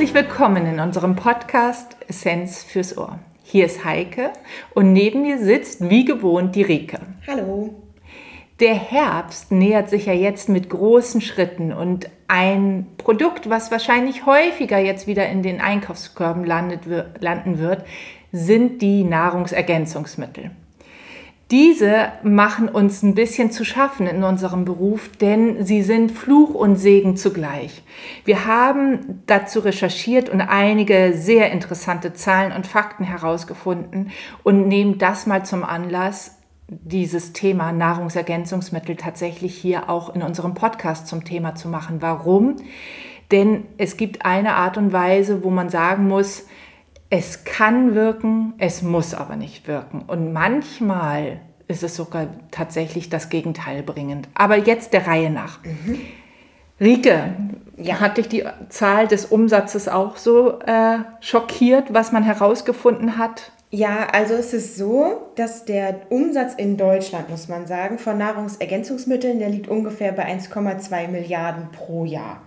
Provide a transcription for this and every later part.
Herzlich willkommen in unserem Podcast Essenz fürs Ohr. Hier ist Heike und neben mir sitzt wie gewohnt die Rike. Hallo. Der Herbst nähert sich ja jetzt mit großen Schritten und ein Produkt, was wahrscheinlich häufiger jetzt wieder in den Einkaufskörben landet, landen wird, sind die Nahrungsergänzungsmittel. Diese machen uns ein bisschen zu schaffen in unserem Beruf, denn sie sind Fluch und Segen zugleich. Wir haben dazu recherchiert und einige sehr interessante Zahlen und Fakten herausgefunden und nehmen das mal zum Anlass, dieses Thema Nahrungsergänzungsmittel tatsächlich hier auch in unserem Podcast zum Thema zu machen. Warum? Denn es gibt eine Art und Weise, wo man sagen muss, es kann wirken, es muss aber nicht wirken. Und manchmal ist es sogar tatsächlich das Gegenteil bringend. Aber jetzt der Reihe nach. Mhm. Rike, ja. hat dich die Zahl des Umsatzes auch so äh, schockiert, was man herausgefunden hat? Ja, also es ist so, dass der Umsatz in Deutschland, muss man sagen, von Nahrungsergänzungsmitteln, der liegt ungefähr bei 1,2 Milliarden pro Jahr.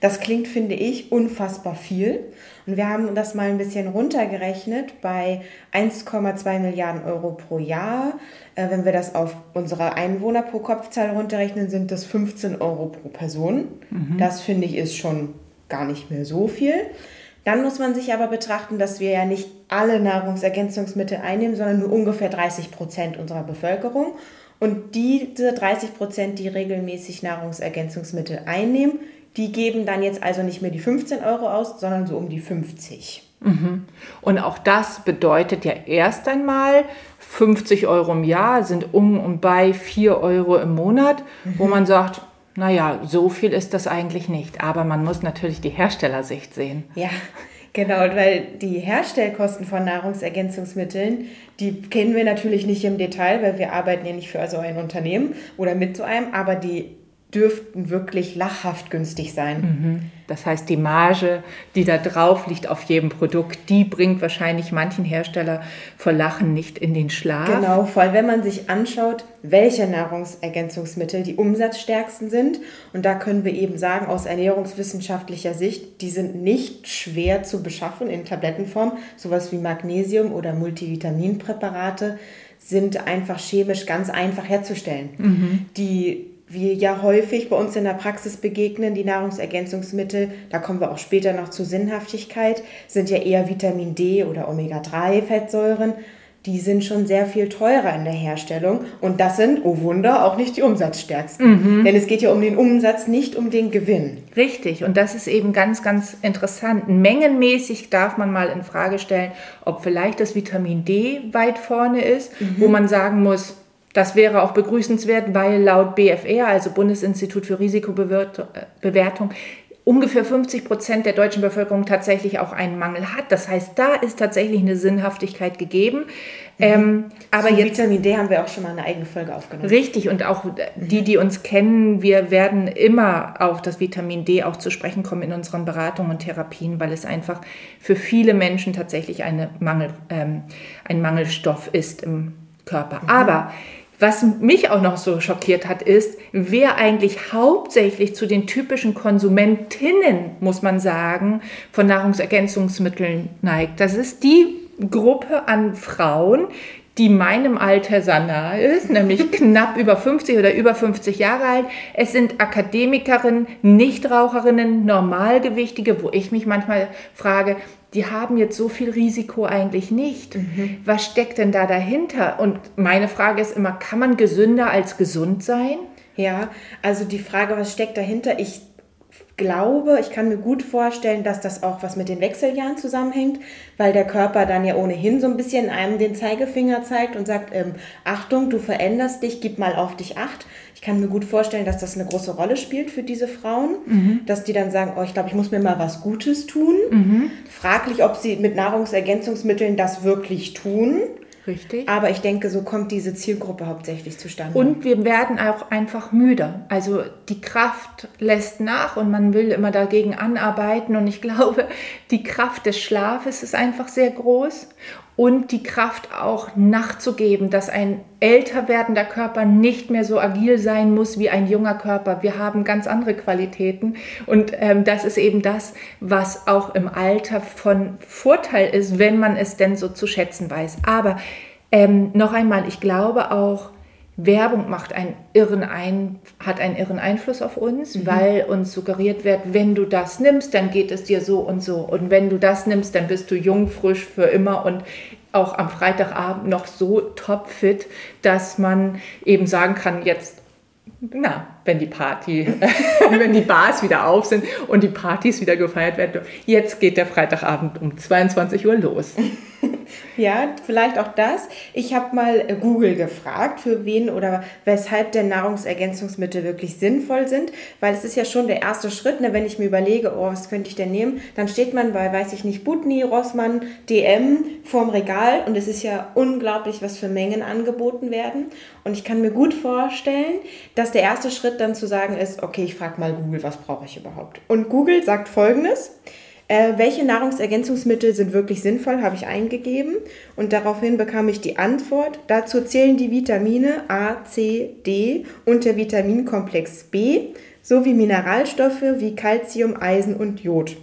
Das klingt, finde ich, unfassbar viel. Und wir haben das mal ein bisschen runtergerechnet bei 1,2 Milliarden Euro pro Jahr. Äh, wenn wir das auf unsere Einwohner pro Kopfzahl runterrechnen, sind das 15 Euro pro Person. Mhm. Das finde ich ist schon gar nicht mehr so viel. Dann muss man sich aber betrachten, dass wir ja nicht alle Nahrungsergänzungsmittel einnehmen, sondern nur ungefähr 30 Prozent unserer Bevölkerung. Und diese 30 Prozent, die regelmäßig Nahrungsergänzungsmittel einnehmen, die geben dann jetzt also nicht mehr die 15 Euro aus, sondern so um die 50. Mhm. Und auch das bedeutet ja erst einmal, 50 Euro im Jahr sind um und bei 4 Euro im Monat, mhm. wo man sagt, naja, so viel ist das eigentlich nicht. Aber man muss natürlich die Herstellersicht sehen. Ja, genau, weil die Herstellkosten von Nahrungsergänzungsmitteln, die kennen wir natürlich nicht im Detail, weil wir arbeiten ja nicht für so ein Unternehmen oder mit so einem, aber die dürften wirklich lachhaft günstig sein. Mhm. Das heißt, die Marge, die da drauf liegt auf jedem Produkt, die bringt wahrscheinlich manchen Hersteller vor Lachen nicht in den Schlaf. Genau, vor allem wenn man sich anschaut, welche Nahrungsergänzungsmittel die umsatzstärksten sind. Und da können wir eben sagen, aus ernährungswissenschaftlicher Sicht, die sind nicht schwer zu beschaffen in Tablettenform. Sowas wie Magnesium oder Multivitaminpräparate sind einfach chemisch ganz einfach herzustellen. Mhm. Die wir ja häufig bei uns in der Praxis begegnen, die Nahrungsergänzungsmittel, da kommen wir auch später noch zur Sinnhaftigkeit, sind ja eher Vitamin D oder Omega-3-Fettsäuren. Die sind schon sehr viel teurer in der Herstellung und das sind, oh Wunder, auch nicht die umsatzstärksten. Mhm. Denn es geht ja um den Umsatz, nicht um den Gewinn. Richtig, und das ist eben ganz, ganz interessant. Mengenmäßig darf man mal in Frage stellen, ob vielleicht das Vitamin D weit vorne ist, mhm. wo man sagen muss, das wäre auch begrüßenswert, weil laut BFR, also Bundesinstitut für Risikobewertung, ungefähr 50 Prozent der deutschen Bevölkerung tatsächlich auch einen Mangel hat. Das heißt, da ist tatsächlich eine Sinnhaftigkeit gegeben. Mhm. Ähm, aber Zu jetzt, Vitamin D haben wir auch schon mal eine eigene Folge aufgenommen. Richtig, und auch die, die uns kennen, wir werden immer auf das Vitamin D auch zu sprechen kommen in unseren Beratungen und Therapien, weil es einfach für viele Menschen tatsächlich eine Mangel, ähm, ein Mangelstoff ist im Körper. Mhm. Aber was mich auch noch so schockiert hat, ist, wer eigentlich hauptsächlich zu den typischen Konsumentinnen, muss man sagen, von Nahrungsergänzungsmitteln neigt. Das ist die Gruppe an Frauen, die meinem Alter sehr nahe ist, nämlich knapp über 50 oder über 50 Jahre alt. Es sind Akademikerinnen, Nichtraucherinnen, Normalgewichtige, wo ich mich manchmal frage, die haben jetzt so viel Risiko eigentlich nicht. Mhm. Was steckt denn da dahinter? Und meine Frage ist immer, kann man gesünder als gesund sein? Ja, also die Frage, was steckt dahinter? Ich glaube, ich kann mir gut vorstellen, dass das auch was mit den Wechseljahren zusammenhängt, weil der Körper dann ja ohnehin so ein bisschen einem den Zeigefinger zeigt und sagt, ähm, Achtung, du veränderst dich, gib mal auf dich acht. Ich kann mir gut vorstellen, dass das eine große Rolle spielt für diese Frauen, mhm. dass die dann sagen, oh, ich glaube, ich muss mir mal was Gutes tun. Mhm. Fraglich, ob sie mit Nahrungsergänzungsmitteln das wirklich tun. Richtig. Aber ich denke, so kommt diese Zielgruppe hauptsächlich zustande. Und wir werden auch einfach müde. Also die Kraft lässt nach und man will immer dagegen anarbeiten. Und ich glaube, die Kraft des Schlafes ist einfach sehr groß. Und die Kraft auch nachzugeben, dass ein älter werdender Körper nicht mehr so agil sein muss wie ein junger Körper. Wir haben ganz andere Qualitäten und ähm, das ist eben das, was auch im Alter von Vorteil ist, wenn man es denn so zu schätzen weiß. Aber ähm, noch einmal, ich glaube auch, Werbung macht einen irren ein, hat einen irren Einfluss auf uns, mhm. weil uns suggeriert wird, wenn du das nimmst, dann geht es dir so und so. Und wenn du das nimmst, dann bist du jung, frisch für immer und auch am Freitagabend noch so topfit, dass man eben sagen kann, jetzt na, wenn die Party, wenn die Bars wieder auf sind und die Partys wieder gefeiert werden, jetzt geht der Freitagabend um 22 Uhr los. Ja, vielleicht auch das. Ich habe mal äh, Google gefragt, für wen oder weshalb denn Nahrungsergänzungsmittel wirklich sinnvoll sind, weil es ist ja schon der erste Schritt, ne, wenn ich mir überlege, oh, was könnte ich denn nehmen, dann steht man bei, weiß ich nicht, Butni, Rossmann, DM vorm Regal und es ist ja unglaublich, was für Mengen angeboten werden. Und ich kann mir gut vorstellen, dass der erste Schritt dann zu sagen ist, okay, ich frage mal Google, was brauche ich überhaupt? Und Google sagt folgendes. Äh, welche Nahrungsergänzungsmittel sind wirklich sinnvoll, habe ich eingegeben und daraufhin bekam ich die Antwort. Dazu zählen die Vitamine A, C, D und der Vitaminkomplex B sowie Mineralstoffe wie Calcium, Eisen und Jod.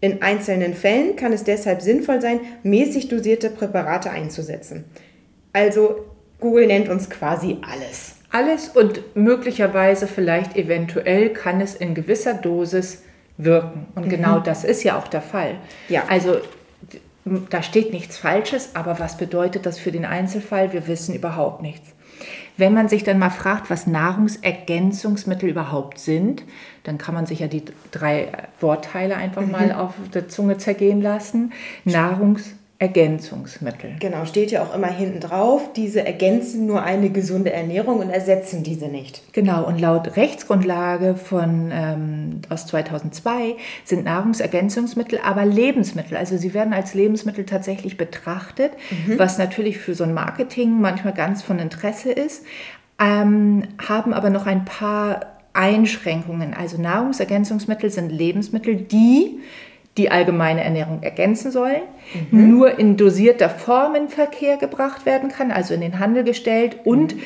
In einzelnen Fällen kann es deshalb sinnvoll sein, mäßig dosierte Präparate einzusetzen. Also Google nennt uns quasi alles. Alles und möglicherweise vielleicht eventuell kann es in gewisser Dosis wirken. Und mhm. genau das ist ja auch der Fall. Ja. Also da steht nichts Falsches, aber was bedeutet das für den Einzelfall? Wir wissen überhaupt nichts. Wenn man sich dann mal fragt, was Nahrungsergänzungsmittel überhaupt sind, dann kann man sich ja die drei Wortteile einfach mhm. mal auf der Zunge zergehen lassen. Nahrungs Ergänzungsmittel. Genau, steht ja auch immer hinten drauf, diese ergänzen nur eine gesunde Ernährung und ersetzen diese nicht. Genau, und laut Rechtsgrundlage von, ähm, aus 2002 sind Nahrungsergänzungsmittel aber Lebensmittel. Also sie werden als Lebensmittel tatsächlich betrachtet, mhm. was natürlich für so ein Marketing manchmal ganz von Interesse ist, ähm, haben aber noch ein paar Einschränkungen. Also Nahrungsergänzungsmittel sind Lebensmittel, die die allgemeine Ernährung ergänzen sollen, mhm. nur in dosierter Form in Verkehr gebracht werden kann, also in den Handel gestellt und mhm.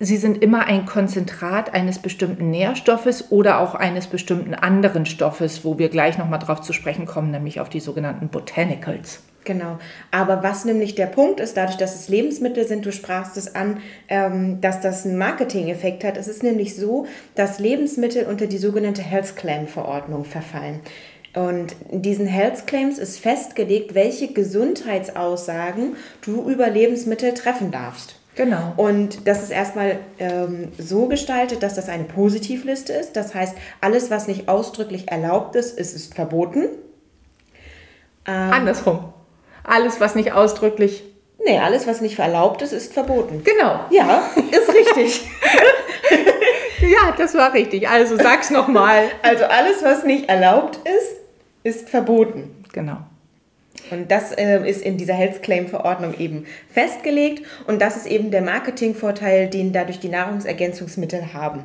Sie sind immer ein Konzentrat eines bestimmten Nährstoffes oder auch eines bestimmten anderen Stoffes, wo wir gleich nochmal drauf zu sprechen kommen, nämlich auf die sogenannten Botanicals. Genau. Aber was nämlich der Punkt ist, dadurch, dass es Lebensmittel sind, du sprachst es an, ähm, dass das einen Marketing-Effekt hat. Es ist nämlich so, dass Lebensmittel unter die sogenannte Health Claim-Verordnung verfallen. Und in diesen Health Claims ist festgelegt, welche Gesundheitsaussagen du über Lebensmittel treffen darfst. Genau. Und das ist erstmal ähm, so gestaltet, dass das eine Positivliste ist. Das heißt, alles, was nicht ausdrücklich erlaubt ist, ist, ist verboten. Ähm, Andersrum. Alles, was nicht ausdrücklich. Nee, alles, was nicht erlaubt ist, ist verboten. Genau. Ja, ist richtig. ja, das war richtig. Also sag's nochmal. Also alles, was nicht erlaubt ist, ist verboten. Genau. Und das äh, ist in dieser Health Claim Verordnung eben festgelegt und das ist eben der Marketingvorteil, den dadurch die Nahrungsergänzungsmittel haben.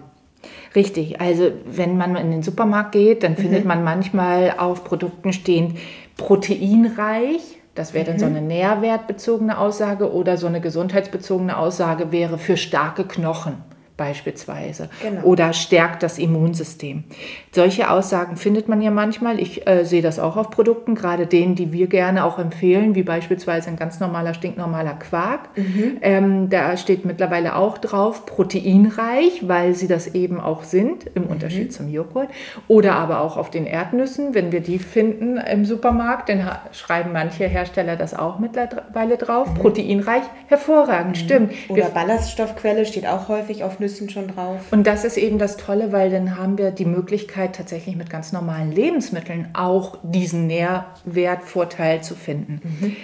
Richtig, also wenn man in den Supermarkt geht, dann mhm. findet man manchmal auf Produkten stehend proteinreich. Das wäre dann mhm. so eine nährwertbezogene Aussage oder so eine gesundheitsbezogene Aussage wäre für starke Knochen beispielsweise genau. oder stärkt das Immunsystem. Solche Aussagen findet man ja manchmal. Ich äh, sehe das auch auf Produkten, gerade denen, die wir gerne auch empfehlen, wie beispielsweise ein ganz normaler, stinknormaler Quark. Mhm. Ähm, da steht mittlerweile auch drauf, proteinreich, weil sie das eben auch sind, im mhm. Unterschied zum Joghurt. Oder aber auch auf den Erdnüssen, wenn wir die finden im Supermarkt, dann schreiben manche Hersteller das auch mittlerweile drauf. Mhm. Proteinreich, hervorragend, mhm. stimmt. Oder wir Ballaststoffquelle steht auch häufig auf Nüssen Nüssen schon drauf. Und das ist eben das Tolle, weil dann haben wir die Möglichkeit, tatsächlich mit ganz normalen Lebensmitteln auch diesen Nährwertvorteil zu finden. Mhm.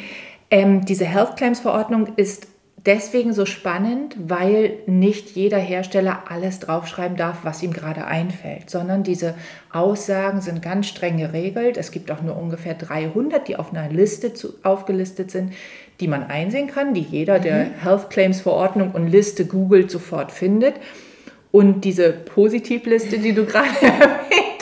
Ähm, diese Health Claims Verordnung ist deswegen so spannend, weil nicht jeder Hersteller alles draufschreiben darf, was ihm gerade einfällt, sondern diese Aussagen sind ganz streng geregelt. Es gibt auch nur ungefähr 300, die auf einer Liste zu, aufgelistet sind, die man einsehen kann, die jeder, der mhm. Health Claims Verordnung und Liste googelt, sofort findet. Und diese Positivliste, die du gerade erwähnt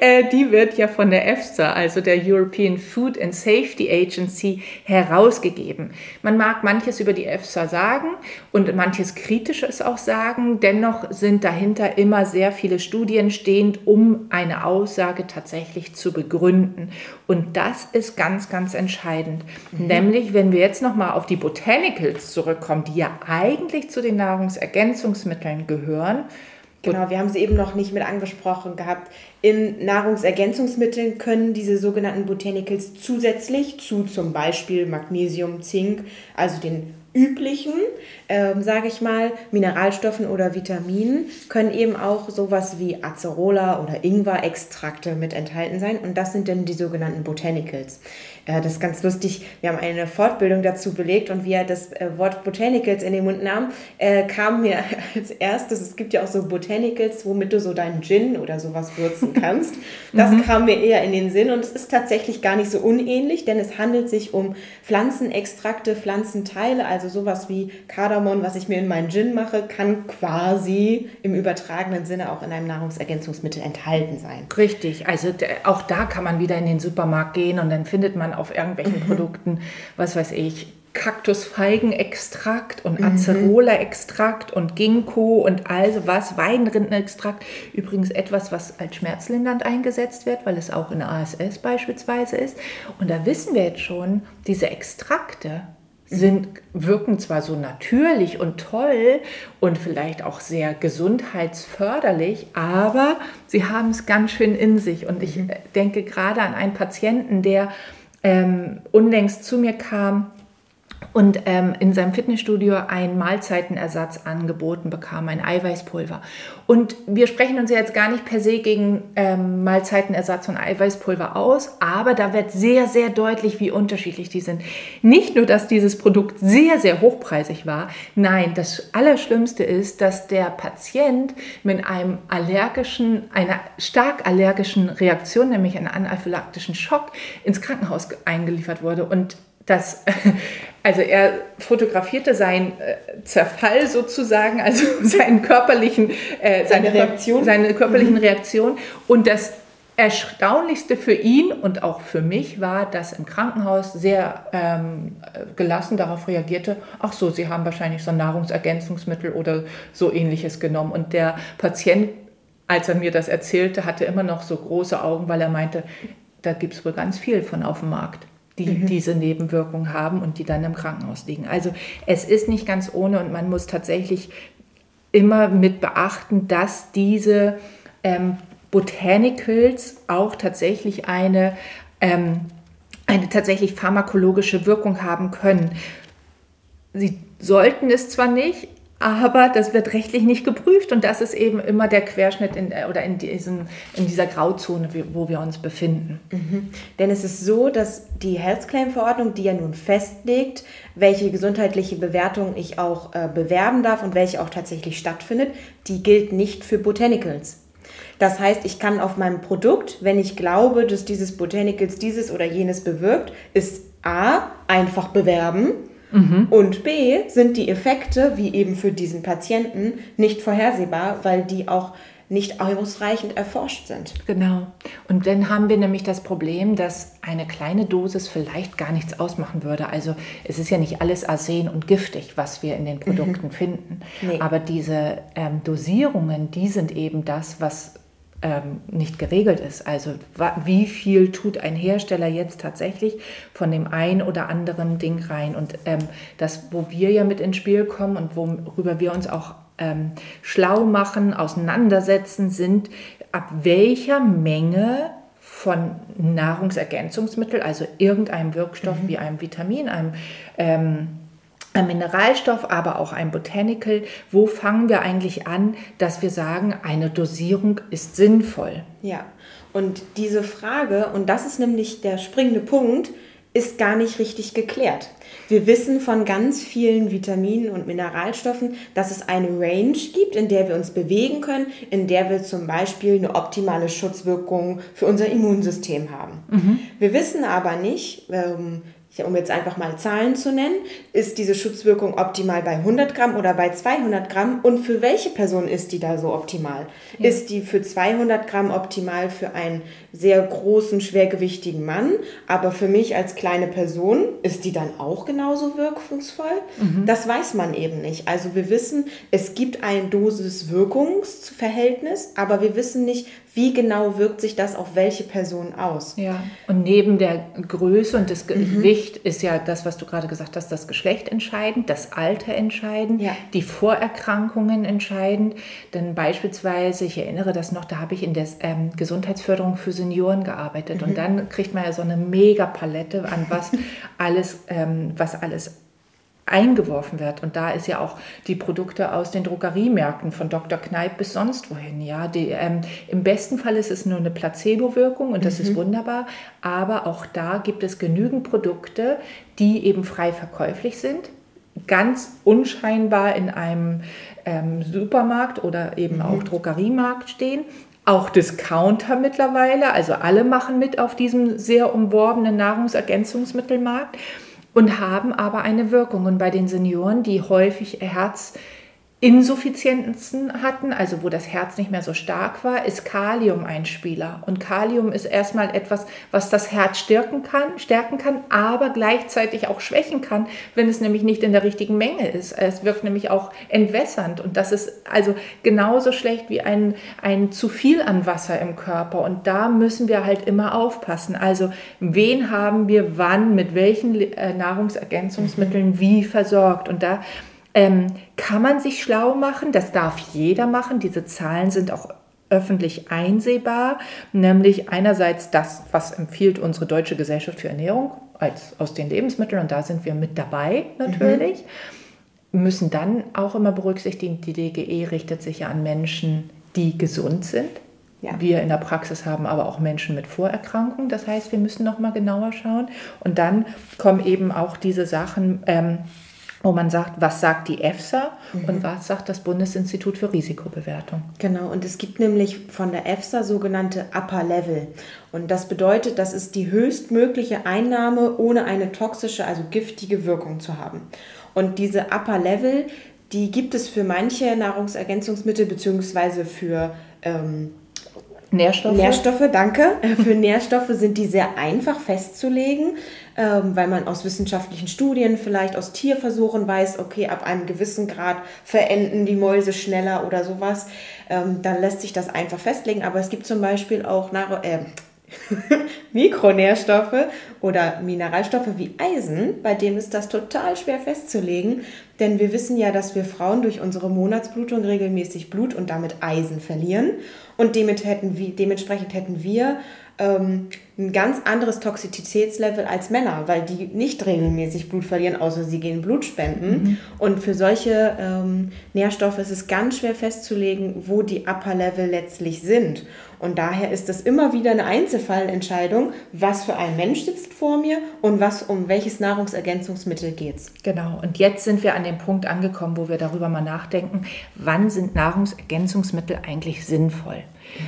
äh, die wird ja von der EFSA, also der European Food and Safety Agency, herausgegeben. Man mag manches über die EFSA sagen und manches Kritisches auch sagen. Dennoch sind dahinter immer sehr viele Studien stehend, um eine Aussage tatsächlich zu begründen. Und das ist ganz, ganz entscheidend. Mhm. Nämlich, wenn wir jetzt nochmal auf die Botanicals zurückkommen, die ja eigentlich zu den Nahrungsergänzungsmitteln gehören, Genau, wir haben sie eben noch nicht mit angesprochen gehabt. In Nahrungsergänzungsmitteln können diese sogenannten Botanicals zusätzlich zu zum Beispiel Magnesium, Zink, also den üblichen, ähm, sage ich mal, Mineralstoffen oder Vitaminen können eben auch sowas wie Acerola oder Ingwer-Extrakte mit enthalten sein und das sind dann die sogenannten Botanicals. Äh, das ist ganz lustig. Wir haben eine Fortbildung dazu belegt und wie er das äh, Wort Botanicals in den Mund nahm, äh, kam mir als erstes, es gibt ja auch so Botanicals, womit du so deinen Gin oder sowas würzen kannst. Das mhm. kam mir eher in den Sinn und es ist tatsächlich gar nicht so unähnlich, denn es handelt sich um Pflanzenextrakte, Pflanzenteile, also sowas wie Kardamom, was ich mir in meinen Gin mache, kann quasi im übertragenen Sinne auch in einem Nahrungsergänzungsmittel enthalten sein. Richtig, also auch da kann man wieder in den Supermarkt gehen und dann findet man auf irgendwelchen mhm. Produkten, was weiß ich, Kaktusfeigenextrakt und mhm. Acerola-Extrakt und Ginkgo und also was, Weinrindenextrakt. Übrigens etwas, was als schmerzlindernd eingesetzt wird, weil es auch in ASS beispielsweise ist. Und da wissen wir jetzt schon, diese Extrakte sind, wirken zwar so natürlich und toll und vielleicht auch sehr gesundheitsförderlich, aber sie haben es ganz schön in sich. Und ich mhm. denke gerade an einen Patienten, der ähm, unlängst zu mir kam und ähm, in seinem Fitnessstudio einen Mahlzeitenersatz angeboten bekam, ein Eiweißpulver. Und wir sprechen uns jetzt gar nicht per se gegen ähm, Mahlzeitenersatz und Eiweißpulver aus, aber da wird sehr, sehr deutlich, wie unterschiedlich die sind. Nicht nur, dass dieses Produkt sehr, sehr hochpreisig war, nein, das Allerschlimmste ist, dass der Patient mit einem allergischen, einer stark allergischen Reaktion, nämlich einem anaphylaktischen Schock, ins Krankenhaus eingeliefert wurde. Und das, also er fotografierte seinen äh, Zerfall sozusagen, also seinen körperlichen, äh, seine, seine, Reaktion. seine körperlichen mhm. Reaktionen. Und das Erstaunlichste für ihn und auch für mich war, dass im Krankenhaus sehr ähm, gelassen darauf reagierte, ach so, Sie haben wahrscheinlich so ein Nahrungsergänzungsmittel oder so ähnliches genommen. Und der Patient, als er mir das erzählte, hatte immer noch so große Augen, weil er meinte, da gibt es wohl ganz viel von auf dem Markt die mhm. diese Nebenwirkungen haben und die dann im Krankenhaus liegen. Also es ist nicht ganz ohne und man muss tatsächlich immer mit beachten, dass diese ähm, Botanicals auch tatsächlich eine, ähm, eine tatsächlich pharmakologische Wirkung haben können. Sie sollten es zwar nicht, aber das wird rechtlich nicht geprüft und das ist eben immer der Querschnitt in, oder in, diesem, in dieser Grauzone, wo wir uns befinden. Mhm. Denn es ist so, dass die Health Claim Verordnung, die ja nun festlegt, welche gesundheitliche Bewertung ich auch äh, bewerben darf und welche auch tatsächlich stattfindet, die gilt nicht für Botanicals. Das heißt, ich kann auf meinem Produkt, wenn ich glaube, dass dieses Botanicals dieses oder jenes bewirkt, ist A, einfach bewerben Mhm. Und B sind die Effekte, wie eben für diesen Patienten, nicht vorhersehbar, weil die auch nicht ausreichend erforscht sind. Genau. Und dann haben wir nämlich das Problem, dass eine kleine Dosis vielleicht gar nichts ausmachen würde. Also es ist ja nicht alles arsen und giftig, was wir in den Produkten mhm. finden. Nee. Aber diese ähm, Dosierungen, die sind eben das, was ähm, nicht geregelt ist. Also wie viel tut ein Hersteller jetzt tatsächlich von dem ein oder anderen Ding rein? Und ähm, das, wo wir ja mit ins Spiel kommen und worüber wir uns auch ähm, schlau machen, auseinandersetzen, sind, ab welcher Menge von Nahrungsergänzungsmittel, also irgendeinem Wirkstoff mhm. wie einem Vitamin, einem ähm, ein Mineralstoff, aber auch ein Botanical. Wo fangen wir eigentlich an, dass wir sagen, eine Dosierung ist sinnvoll? Ja, und diese Frage, und das ist nämlich der springende Punkt, ist gar nicht richtig geklärt. Wir wissen von ganz vielen Vitaminen und Mineralstoffen, dass es eine Range gibt, in der wir uns bewegen können, in der wir zum Beispiel eine optimale Schutzwirkung für unser Immunsystem haben. Mhm. Wir wissen aber nicht, ähm, um jetzt einfach mal Zahlen zu nennen, ist diese Schutzwirkung optimal bei 100 Gramm oder bei 200 Gramm und für welche Person ist die da so optimal? Ja. Ist die für 200 Gramm optimal für einen sehr großen, schwergewichtigen Mann, aber für mich als kleine Person ist die dann auch genauso wirkungsvoll? Mhm. Das weiß man eben nicht. Also wir wissen, es gibt ein Dosis-Wirkungsverhältnis, aber wir wissen nicht, wie genau wirkt sich das auf welche Person aus? Ja, und neben der Größe und das mhm. Gewicht ist ja das, was du gerade gesagt hast, das Geschlecht entscheidend, das Alter entscheidend, ja. die Vorerkrankungen entscheidend. Denn beispielsweise, ich erinnere das noch, da habe ich in der ähm, Gesundheitsförderung für Senioren gearbeitet mhm. und dann kriegt man ja so eine mega Palette an was alles, ähm, was alles eingeworfen wird. Und da ist ja auch die Produkte aus den Drogeriemärkten von Dr. Kneip bis sonst wohin. Ja, die, ähm, Im besten Fall ist es nur eine Placebo-Wirkung und das mhm. ist wunderbar. Aber auch da gibt es genügend Produkte, die eben frei verkäuflich sind, ganz unscheinbar in einem ähm, Supermarkt oder eben mhm. auch Drogeriemarkt stehen. Auch Discounter mittlerweile, also alle machen mit auf diesem sehr umworbenen Nahrungsergänzungsmittelmarkt und haben aber eine Wirkung. Und bei den Senioren, die häufig Herz Insuffizienzen hatten, also wo das Herz nicht mehr so stark war, ist Kalium ein Spieler. Und Kalium ist erstmal etwas, was das Herz stärken kann, stärken kann, aber gleichzeitig auch schwächen kann, wenn es nämlich nicht in der richtigen Menge ist. Es wirkt nämlich auch entwässernd und das ist also genauso schlecht wie ein, ein zu viel an Wasser im Körper. Und da müssen wir halt immer aufpassen. Also wen haben wir wann mit welchen äh, Nahrungsergänzungsmitteln wie versorgt? Und da ähm, kann man sich schlau machen, das darf jeder machen. Diese Zahlen sind auch öffentlich einsehbar, nämlich einerseits das, was empfiehlt unsere Deutsche Gesellschaft für Ernährung als aus den Lebensmitteln und da sind wir mit dabei natürlich. Mhm. Müssen dann auch immer berücksichtigen, die DGE richtet sich ja an Menschen, die gesund sind. Ja. Wir in der Praxis haben aber auch Menschen mit Vorerkrankungen. Das heißt, wir müssen noch mal genauer schauen. Und dann kommen eben auch diese Sachen, ähm, wo man sagt, was sagt die EFSA mhm. und was sagt das Bundesinstitut für Risikobewertung. Genau, und es gibt nämlich von der EFSA sogenannte Upper Level. Und das bedeutet, das ist die höchstmögliche Einnahme, ohne eine toxische, also giftige Wirkung zu haben. Und diese Upper Level, die gibt es für manche Nahrungsergänzungsmittel beziehungsweise für ähm, Nährstoffe. Nährstoffe, danke. Für Nährstoffe sind die sehr einfach festzulegen, ähm, weil man aus wissenschaftlichen Studien, vielleicht aus Tierversuchen weiß, okay, ab einem gewissen Grad verenden die Mäuse schneller oder sowas. Ähm, dann lässt sich das einfach festlegen. Aber es gibt zum Beispiel auch Nahr äh, Mikronährstoffe oder Mineralstoffe wie Eisen, bei dem ist das total schwer festzulegen, denn wir wissen ja, dass wir Frauen durch unsere Monatsblutung regelmäßig Blut und damit Eisen verlieren und dementsprechend hätten wir ähm, ein ganz anderes Toxizitätslevel als Männer, weil die nicht regelmäßig Blut verlieren, außer sie gehen Blut spenden. Mhm. Und für solche ähm, Nährstoffe ist es ganz schwer festzulegen, wo die Upper Level letztlich sind. Und daher ist es immer wieder eine Einzelfallentscheidung, was für ein Mensch sitzt vor mir und was um welches Nahrungsergänzungsmittel geht es. Genau, und jetzt sind wir an dem Punkt angekommen, wo wir darüber mal nachdenken, wann sind Nahrungsergänzungsmittel eigentlich sinnvoll?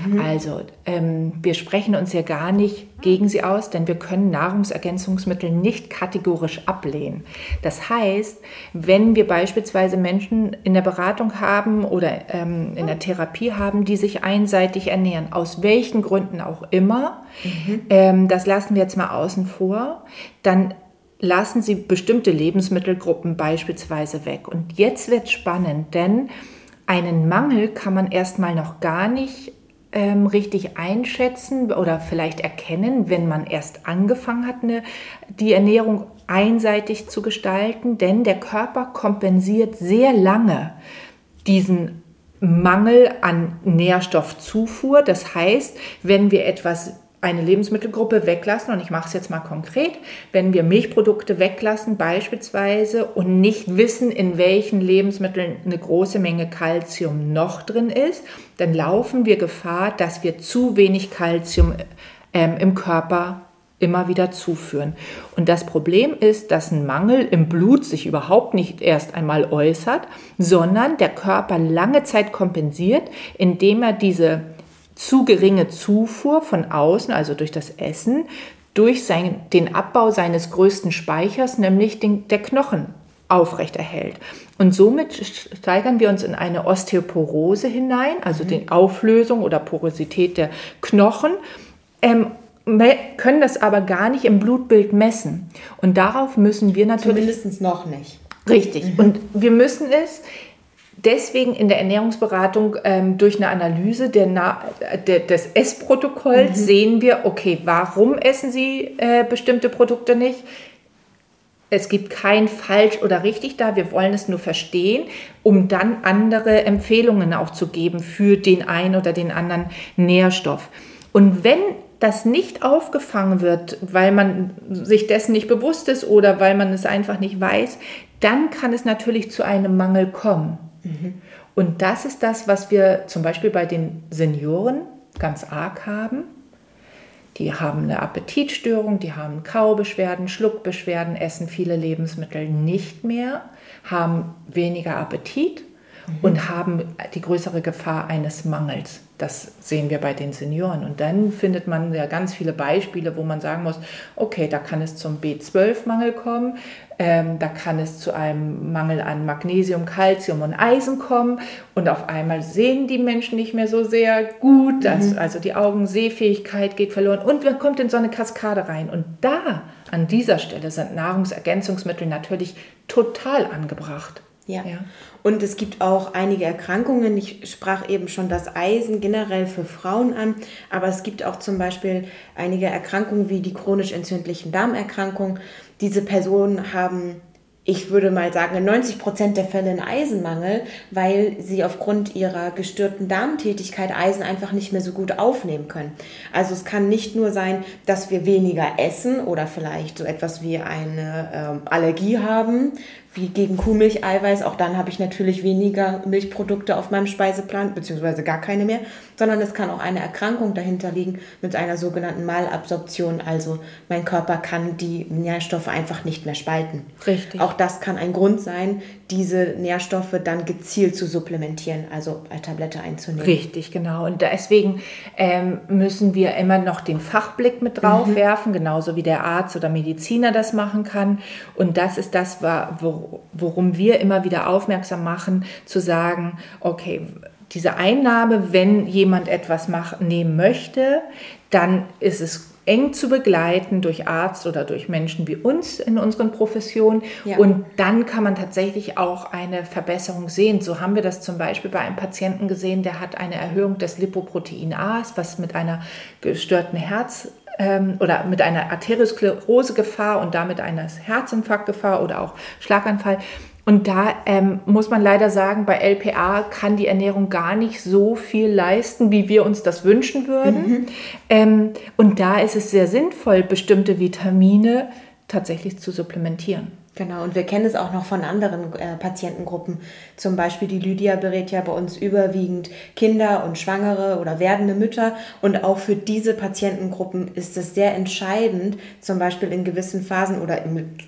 Mhm. Also, ähm, wir sprechen uns ja gar nicht gegen sie aus, denn wir können Nahrungsergänzungsmittel nicht kategorisch ablehnen. Das heißt, wenn wir beispielsweise Menschen in der Beratung haben oder ähm, in der Therapie haben, die sich einseitig ernähren, aus welchen Gründen auch immer, mhm. ähm, das lassen wir jetzt mal außen vor, dann lassen Sie bestimmte Lebensmittelgruppen beispielsweise weg. Und jetzt wird spannend, denn einen Mangel kann man erstmal noch gar nicht ähm, richtig einschätzen oder vielleicht erkennen, wenn man erst angefangen hat, eine, die Ernährung einseitig zu gestalten, denn der Körper kompensiert sehr lange diesen Mangel an Nährstoffzufuhr. Das heißt, wenn wir etwas eine Lebensmittelgruppe weglassen, und ich mache es jetzt mal konkret, wenn wir Milchprodukte weglassen beispielsweise und nicht wissen, in welchen Lebensmitteln eine große Menge Kalzium noch drin ist, dann laufen wir Gefahr, dass wir zu wenig Kalzium ähm, im Körper immer wieder zuführen. Und das Problem ist, dass ein Mangel im Blut sich überhaupt nicht erst einmal äußert, sondern der Körper lange Zeit kompensiert, indem er diese zu geringe Zufuhr von außen, also durch das Essen, durch sein, den Abbau seines größten Speichers, nämlich den, der Knochen, aufrechterhält. Und somit steigern wir uns in eine Osteoporose hinein, also mhm. die Auflösung oder Porosität der Knochen. Ähm, können das aber gar nicht im Blutbild messen. Und darauf müssen wir natürlich. Zumindest noch nicht. Richtig. Mhm. Und wir müssen es deswegen in der Ernährungsberatung ähm, durch eine Analyse der Na der, des Essprotokolls mhm. sehen wir, okay, warum essen Sie äh, bestimmte Produkte nicht? Es gibt kein falsch oder richtig da, wir wollen es nur verstehen, um dann andere Empfehlungen auch zu geben für den einen oder den anderen Nährstoff. Und wenn das nicht aufgefangen wird, weil man sich dessen nicht bewusst ist oder weil man es einfach nicht weiß, dann kann es natürlich zu einem Mangel kommen. Mhm. Und das ist das, was wir zum Beispiel bei den Senioren ganz arg haben. Die haben eine Appetitstörung, die haben Kaubeschwerden, Schluckbeschwerden, essen viele Lebensmittel nicht mehr, haben weniger Appetit. Und haben die größere Gefahr eines Mangels. Das sehen wir bei den Senioren. Und dann findet man ja ganz viele Beispiele, wo man sagen muss, okay, da kann es zum B12-Mangel kommen, ähm, da kann es zu einem Mangel an Magnesium, Calcium und Eisen kommen. Und auf einmal sehen die Menschen nicht mehr so sehr gut, dass, mhm. also die Augensehfähigkeit geht verloren und man kommt in so eine Kaskade rein. Und da, an dieser Stelle, sind Nahrungsergänzungsmittel natürlich total angebracht. Ja. ja. Und es gibt auch einige Erkrankungen. Ich sprach eben schon das Eisen generell für Frauen an, aber es gibt auch zum Beispiel einige Erkrankungen wie die chronisch entzündlichen Darmerkrankungen. Diese Personen haben ich würde mal sagen, in 90 Prozent der Fälle einen Eisenmangel, weil sie aufgrund ihrer gestörten Darmtätigkeit Eisen einfach nicht mehr so gut aufnehmen können. Also es kann nicht nur sein, dass wir weniger essen oder vielleicht so etwas wie eine ähm, Allergie haben, wie gegen Kuhmilcheiweiß. Auch dann habe ich natürlich weniger Milchprodukte auf meinem Speiseplan, beziehungsweise gar keine mehr, sondern es kann auch eine Erkrankung dahinter liegen mit einer sogenannten Malabsorption. Also mein Körper kann die Nährstoffe einfach nicht mehr spalten. Richtig. Auch das kann ein Grund sein, diese Nährstoffe dann gezielt zu supplementieren, also als Tablette einzunehmen. Richtig, genau. Und deswegen ähm, müssen wir immer noch den Fachblick mit drauf mhm. werfen, genauso wie der Arzt oder Mediziner das machen kann. Und das ist das, worum wir immer wieder aufmerksam machen, zu sagen, okay, diese Einnahme, wenn jemand etwas machen, nehmen möchte, dann ist es eng zu begleiten durch Arzt oder durch Menschen wie uns in unseren Professionen. Ja. Und dann kann man tatsächlich auch eine Verbesserung sehen. So haben wir das zum Beispiel bei einem Patienten gesehen, der hat eine Erhöhung des Lipoprotein A's, was mit einer gestörten Herz ähm, oder mit einer Arteriosklerose-Gefahr und damit einer Herzinfarktgefahr oder auch Schlaganfall und da ähm, muss man leider sagen, bei LPA kann die Ernährung gar nicht so viel leisten, wie wir uns das wünschen würden. Mhm. Ähm, und da ist es sehr sinnvoll, bestimmte Vitamine tatsächlich zu supplementieren. Genau, und wir kennen es auch noch von anderen äh, Patientengruppen. Zum Beispiel die Lydia berät ja bei uns überwiegend Kinder und Schwangere oder werdende Mütter. Und auch für diese Patientengruppen ist es sehr entscheidend, zum Beispiel in gewissen Phasen oder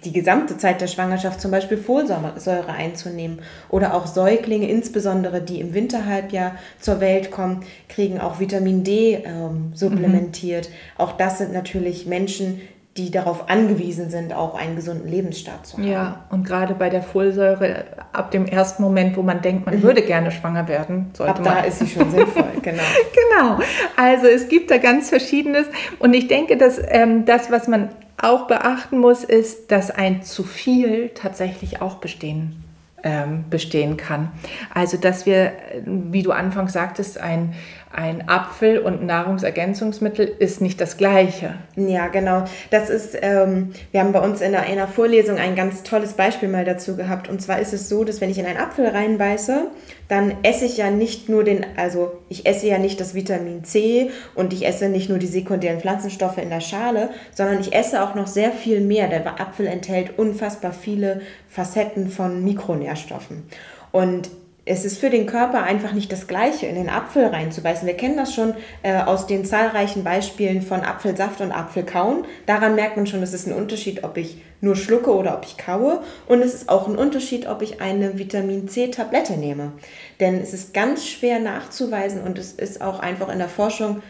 die gesamte Zeit der Schwangerschaft zum Beispiel Folsäure einzunehmen. Oder auch Säuglinge, insbesondere die im Winterhalbjahr zur Welt kommen, kriegen auch Vitamin D ähm, supplementiert. Mhm. Auch das sind natürlich Menschen, die darauf angewiesen sind, auch einen gesunden Lebensstab zu haben. Ja, und gerade bei der Folsäure, ab dem ersten Moment, wo man denkt, man mhm. würde gerne schwanger werden, sollte ab man. da ist sie schon sinnvoll, genau. genau. Also es gibt da ganz Verschiedenes. Und ich denke, dass ähm, das, was man auch beachten muss, ist, dass ein zu viel tatsächlich auch bestehen ähm, bestehen kann. Also dass wir, wie du anfangs sagtest, ein, ein Apfel und Nahrungsergänzungsmittel ist nicht das gleiche. Ja, genau. Das ist, ähm, wir haben bei uns in einer Vorlesung ein ganz tolles Beispiel mal dazu gehabt. Und zwar ist es so, dass wenn ich in einen Apfel reinbeiße, dann esse ich ja nicht nur den, also ich esse ja nicht das Vitamin C und ich esse nicht nur die sekundären Pflanzenstoffe in der Schale, sondern ich esse auch noch sehr viel mehr. Der Apfel enthält unfassbar viele Facetten von Mikronährstoffen. Und es ist für den Körper einfach nicht das Gleiche, in den Apfel reinzubeißen. Wir kennen das schon äh, aus den zahlreichen Beispielen von Apfelsaft und Apfelkauen. Daran merkt man schon, es ist ein Unterschied, ob ich nur schlucke oder ob ich kaue. Und es ist auch ein Unterschied, ob ich eine Vitamin C-Tablette nehme. Denn es ist ganz schwer nachzuweisen und es ist auch einfach in der Forschung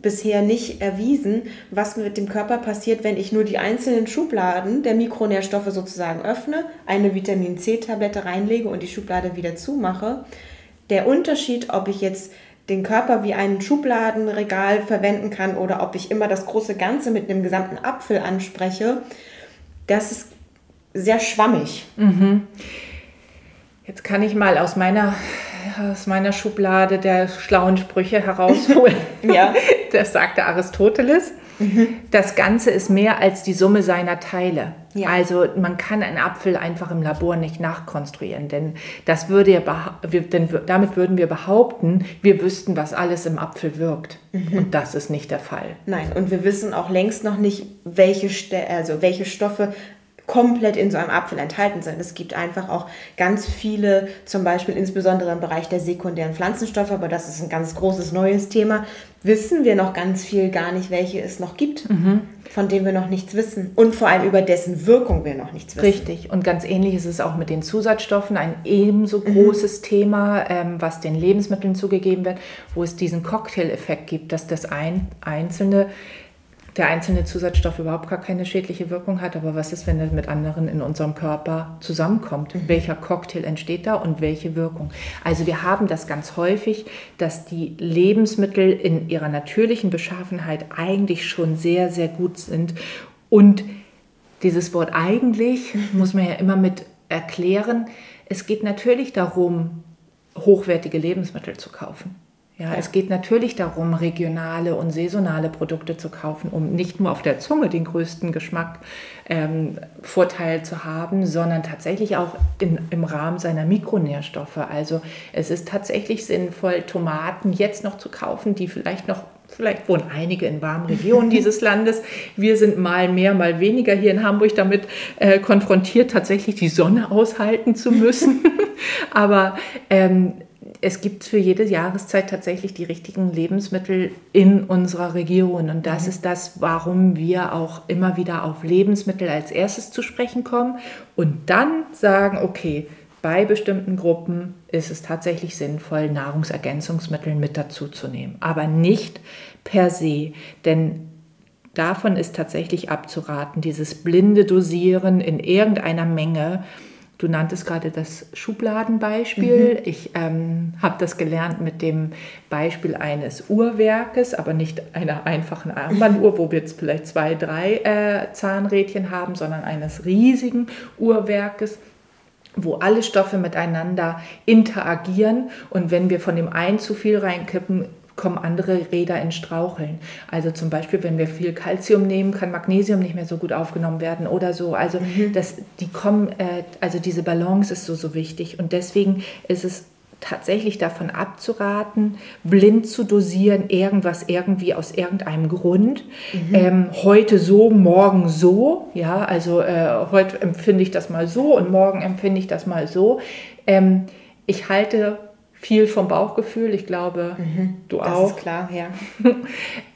bisher nicht erwiesen, was mit dem Körper passiert, wenn ich nur die einzelnen Schubladen der Mikronährstoffe sozusagen öffne, eine Vitamin C-Tablette reinlege und die Schublade wieder zumache. Der Unterschied, ob ich jetzt den Körper wie ein Schubladenregal verwenden kann oder ob ich immer das große Ganze mit einem gesamten Apfel anspreche, das ist sehr schwammig. Mhm. Jetzt kann ich mal aus meiner, aus meiner Schublade der schlauen Sprüche herausholen. ja. Das sagte Aristoteles. Das Ganze ist mehr als die Summe seiner Teile. Ja. Also man kann einen Apfel einfach im Labor nicht nachkonstruieren, denn das würde ja denn damit würden wir behaupten, wir wüssten, was alles im Apfel wirkt. Mhm. Und das ist nicht der Fall. Nein, und wir wissen auch längst noch nicht, welche, also welche Stoffe komplett in so einem Apfel enthalten sind. Es gibt einfach auch ganz viele, zum Beispiel insbesondere im Bereich der sekundären Pflanzenstoffe, aber das ist ein ganz großes neues Thema, wissen wir noch ganz viel gar nicht, welche es noch gibt, mhm. von denen wir noch nichts wissen und vor allem über dessen Wirkung wir noch nichts wissen. Richtig. Und ganz ähnlich ist es auch mit den Zusatzstoffen, ein ebenso mhm. großes Thema, ähm, was den Lebensmitteln zugegeben wird, wo es diesen Cocktail-Effekt gibt, dass das ein einzelne der einzelne Zusatzstoff überhaupt gar keine schädliche Wirkung hat. Aber was ist, wenn er mit anderen in unserem Körper zusammenkommt? Mhm. Welcher Cocktail entsteht da und welche Wirkung? Also wir haben das ganz häufig, dass die Lebensmittel in ihrer natürlichen Beschaffenheit eigentlich schon sehr, sehr gut sind. Und dieses Wort eigentlich muss man ja immer mit erklären. Es geht natürlich darum, hochwertige Lebensmittel zu kaufen. Ja, es geht natürlich darum, regionale und saisonale Produkte zu kaufen, um nicht nur auf der Zunge den größten Geschmackvorteil ähm, zu haben, sondern tatsächlich auch in, im Rahmen seiner Mikronährstoffe. Also es ist tatsächlich sinnvoll, Tomaten jetzt noch zu kaufen, die vielleicht noch Vielleicht wohnen einige in warmen Regionen dieses Landes. Wir sind mal mehr, mal weniger hier in Hamburg damit äh, konfrontiert, tatsächlich die Sonne aushalten zu müssen. Aber ähm, es gibt für jede Jahreszeit tatsächlich die richtigen Lebensmittel in unserer Region. Und das mhm. ist das, warum wir auch immer wieder auf Lebensmittel als erstes zu sprechen kommen und dann sagen, okay, bei bestimmten Gruppen ist es tatsächlich sinnvoll, Nahrungsergänzungsmittel mit dazu zu nehmen. Aber nicht per se, denn davon ist tatsächlich abzuraten, dieses blinde Dosieren in irgendeiner Menge Du nanntest gerade das Schubladenbeispiel. Mhm. Ich ähm, habe das gelernt mit dem Beispiel eines Uhrwerkes, aber nicht einer einfachen Armbanduhr, wo wir jetzt vielleicht zwei, drei äh, Zahnrädchen haben, sondern eines riesigen Uhrwerkes wo alle Stoffe miteinander interagieren und wenn wir von dem einen zu viel reinkippen, kommen andere Räder in Straucheln. Also zum Beispiel, wenn wir viel Kalzium nehmen, kann Magnesium nicht mehr so gut aufgenommen werden oder so. Also mhm. das, die kommen, äh, also diese Balance ist so, so wichtig. Und deswegen ist es tatsächlich davon abzuraten, blind zu dosieren, irgendwas irgendwie aus irgendeinem Grund. Mhm. Ähm, heute so, morgen so. Ja, also äh, heute empfinde ich das mal so und morgen empfinde ich das mal so. Ähm, ich halte viel vom Bauchgefühl. Ich glaube, mhm, du das auch. Das ist klar, ja.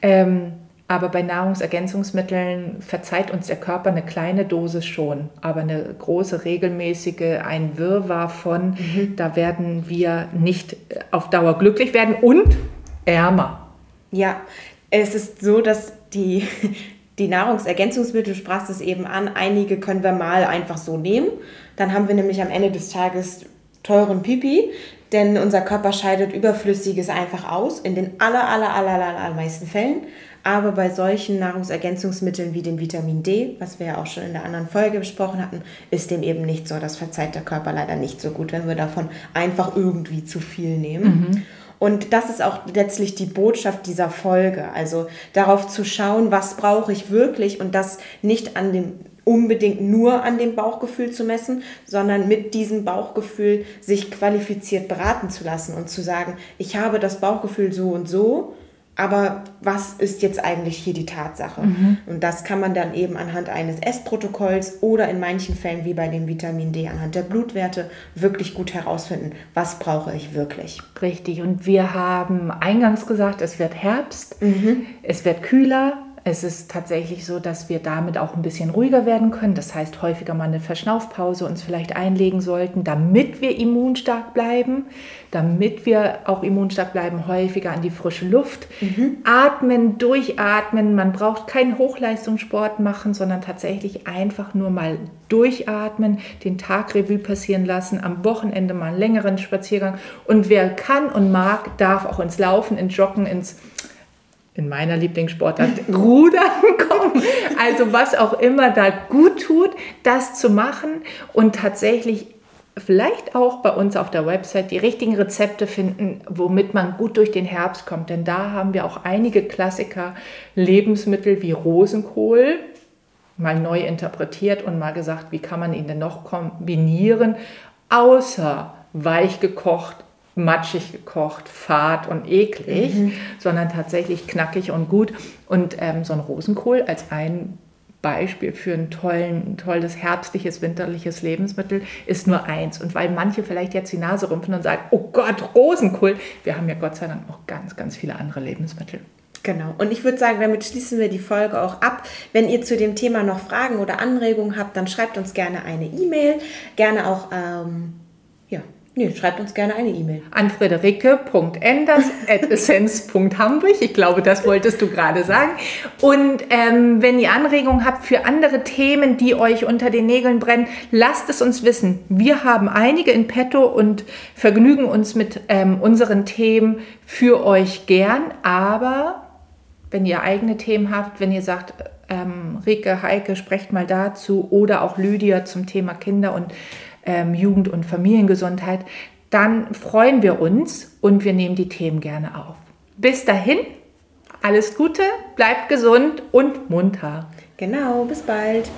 ähm, aber bei Nahrungsergänzungsmitteln verzeiht uns der Körper eine kleine Dosis schon, aber eine große, regelmäßige, ein Wirrwarr von, mhm. da werden wir nicht auf Dauer glücklich werden und ärmer. Ja, es ist so, dass die, die Nahrungsergänzungsmittel, du sprachst es eben an, einige können wir mal einfach so nehmen. Dann haben wir nämlich am Ende des Tages teuren Pipi, denn unser Körper scheidet Überflüssiges einfach aus, in den aller, aller, aller, aller, allermeisten Fällen. Aber bei solchen Nahrungsergänzungsmitteln wie dem Vitamin D, was wir ja auch schon in der anderen Folge besprochen hatten, ist dem eben nicht so. Das verzeiht der Körper leider nicht so gut, wenn wir davon einfach irgendwie zu viel nehmen. Mhm. Und das ist auch letztlich die Botschaft dieser Folge. Also darauf zu schauen, was brauche ich wirklich und das nicht an dem unbedingt nur an dem Bauchgefühl zu messen, sondern mit diesem Bauchgefühl sich qualifiziert beraten zu lassen und zu sagen, ich habe das Bauchgefühl so und so, aber was ist jetzt eigentlich hier die Tatsache? Mhm. Und das kann man dann eben anhand eines Essprotokolls oder in manchen Fällen wie bei dem Vitamin D anhand der Blutwerte wirklich gut herausfinden, was brauche ich wirklich. Richtig. Und wir haben eingangs gesagt, es wird Herbst, mhm. es wird kühler, es ist tatsächlich so, dass wir damit auch ein bisschen ruhiger werden können. Das heißt, häufiger mal eine Verschnaufpause uns vielleicht einlegen sollten, damit wir immunstark bleiben, damit wir auch immunstark bleiben, häufiger an die frische Luft. Mhm. Atmen, durchatmen. Man braucht keinen Hochleistungssport machen, sondern tatsächlich einfach nur mal durchatmen, den Tag Revue passieren lassen, am Wochenende mal einen längeren Spaziergang. Und wer kann und mag, darf auch ins Laufen, ins Joggen, ins in meiner Lieblingssportart Rudern kommen. Also was auch immer da gut tut, das zu machen und tatsächlich vielleicht auch bei uns auf der Website die richtigen Rezepte finden, womit man gut durch den Herbst kommt. Denn da haben wir auch einige Klassiker, Lebensmittel wie Rosenkohl, mal neu interpretiert und mal gesagt, wie kann man ihn denn noch kombinieren, außer weich gekocht matschig gekocht, fad und eklig, mhm. sondern tatsächlich knackig und gut. Und ähm, so ein Rosenkohl als ein Beispiel für ein, tollen, tolles herbstliches, winterliches Lebensmittel ist nur eins. Und weil manche vielleicht jetzt die Nase rümpfen und sagen, oh Gott, Rosenkohl, wir haben ja Gott sei Dank noch ganz, ganz viele andere Lebensmittel. Genau. Und ich würde sagen, damit schließen wir die Folge auch ab. Wenn ihr zu dem Thema noch Fragen oder Anregungen habt, dann schreibt uns gerne eine E-Mail. Gerne auch ähm, Nee, schreibt uns gerne eine E-Mail. An friederike.enders.essenz.hamburg. Ich glaube, das wolltest du gerade sagen. Und ähm, wenn ihr Anregungen habt für andere Themen, die euch unter den Nägeln brennen, lasst es uns wissen. Wir haben einige in petto und vergnügen uns mit ähm, unseren Themen für euch gern. Aber wenn ihr eigene Themen habt, wenn ihr sagt, ähm, Rike, Heike, sprecht mal dazu oder auch Lydia zum Thema Kinder und ähm, Jugend- und Familiengesundheit, dann freuen wir uns und wir nehmen die Themen gerne auf. Bis dahin, alles Gute, bleibt gesund und munter. Genau, bis bald.